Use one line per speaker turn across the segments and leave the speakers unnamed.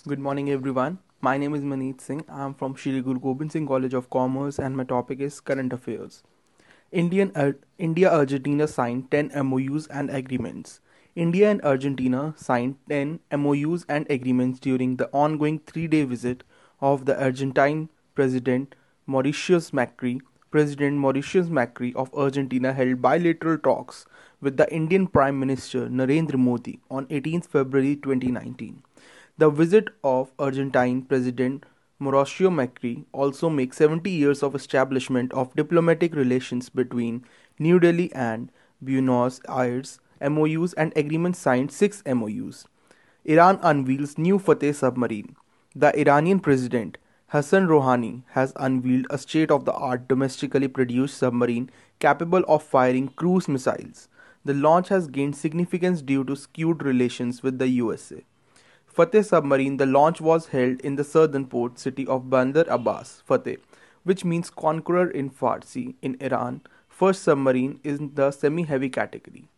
Good morning, everyone. My name is Maneet Singh. I am from Shri Guru Gobind Singh College of Commerce, and my topic is current affairs. Indian uh, India Argentina signed 10 MOUs and agreements. India and Argentina signed 10 MOUs and agreements during the ongoing three-day visit of the Argentine President Mauricio Macri. President Mauricio Macri of Argentina held bilateral talks with the Indian Prime Minister Narendra Modi on 18 February 2019. The visit of Argentine President Mauricio Macri also makes 70 years of establishment of diplomatic relations between New Delhi and Buenos Aires. MOUs and agreements signed 6 MOUs. Iran unveils new Fateh submarine. The Iranian president Hassan Rouhani has unveiled a state of the art domestically produced submarine capable of firing cruise missiles. The launch has gained significance due to skewed relations with the USA. Fateh submarine, the launch was held in the southern port city of Bandar Abbas, Fateh, which means conqueror in Farsi in Iran. First submarine in the semi-heavy category.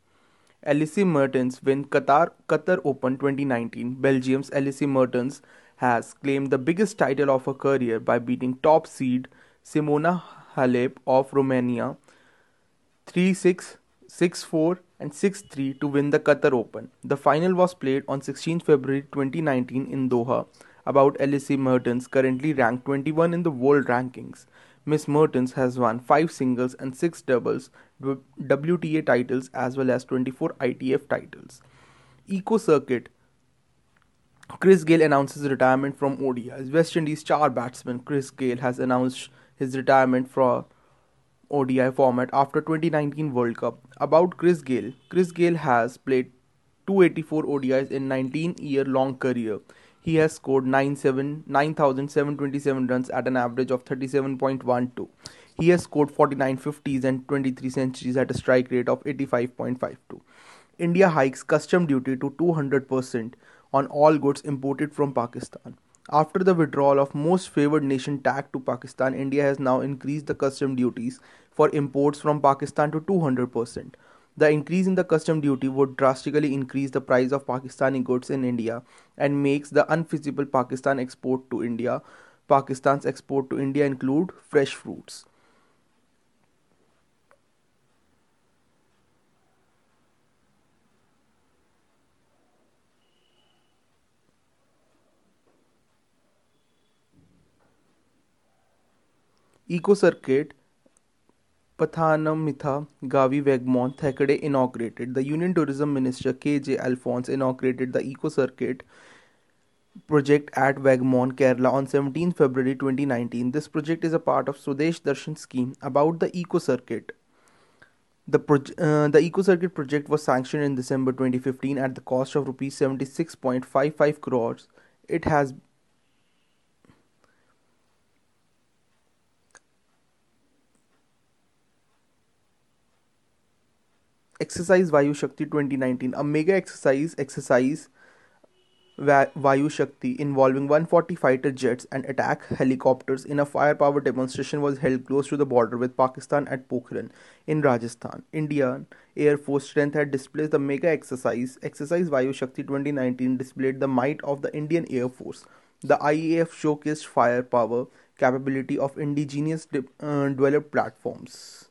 Elise Mertens win Qatar Qatar Open 2019. Belgium's Elise Mertens has claimed the biggest title of her career by beating top seed Simona Halep of Romania 3-6, 6-4 and 6-3 to win the Qatar Open. The final was played on 16 February 2019 in Doha. About Elise Mertens, currently ranked 21 in the world rankings. Miss Mertens has won 5 singles and 6 doubles WTA titles as well as 24 ITF titles. Eco Circuit Chris Gayle announces retirement from ODIs. West Indies star batsman Chris Gayle has announced his retirement from ODI format after 2019 World Cup. About Chris Gayle, Chris Gayle has played 284 ODIs in 19-year-long career. He has scored 9,727 runs at an average of 37.12. He has scored 49 50s and 23 centuries at a strike rate of 85.52. India hikes custom duty to 200% on all goods imported from Pakistan. After the withdrawal of most favored nation tag to Pakistan, India has now increased the custom duties for imports from Pakistan to 200%. The increase in the custom duty would drastically increase the price of Pakistani goods in India and makes the unfeasible Pakistan export to India. Pakistan's export to India include fresh fruits. Eco Circuit Pathanamthitta Gavi Vagamon Thekkady inaugurated. The Union Tourism Minister K.J. Alphonse inaugurated the Eco Circuit project at Vagamon, Kerala on 17 February 2019. This project is a part of Swadesh Darshan scheme about the Eco Circuit. The, uh, the Eco Circuit project was sanctioned in December 2015 at the cost of rupees 76.55 crores. It has Exercise Vayu Shakti 2019, a mega exercise exercise Vayu Shakti involving 140 fighter jets and attack helicopters in a firepower demonstration was held close to the border with Pakistan at Pokhran in Rajasthan. Indian Air Force strength had displayed the mega exercise. Exercise Vayu Shakti 2019 displayed the might of the Indian Air Force. The IAF showcased firepower capability of indigenous uh, developed platforms.